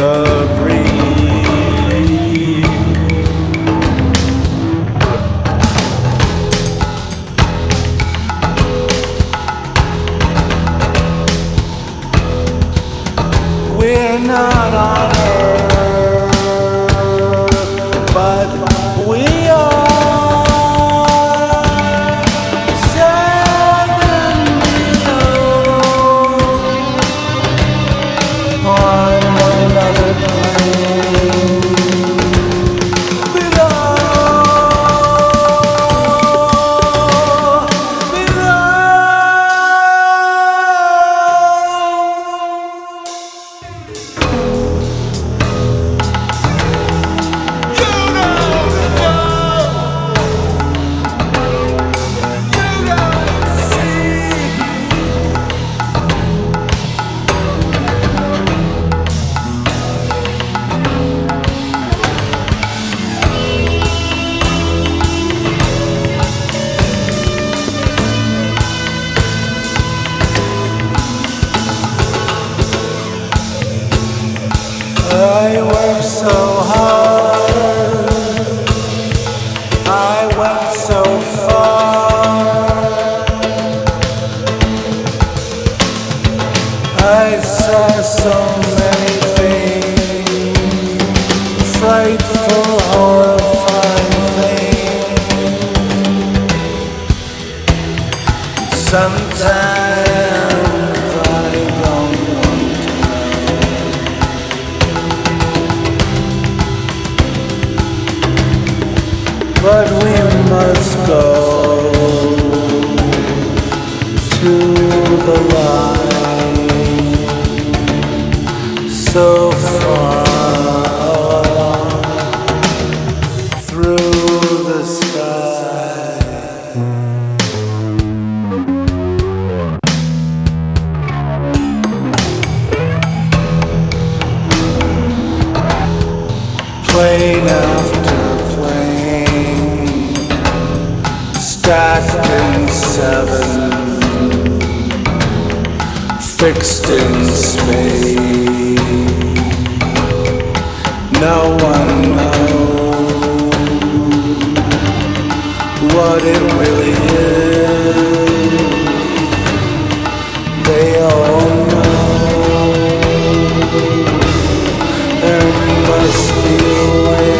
the breeze. I saw so many things, frightful, horrifying things. Sometimes I don't want to but we must go to the light so far through the sky. Plane after plane, stacked in seven, fixed in space. No one knows what it really is. They all know there must be a way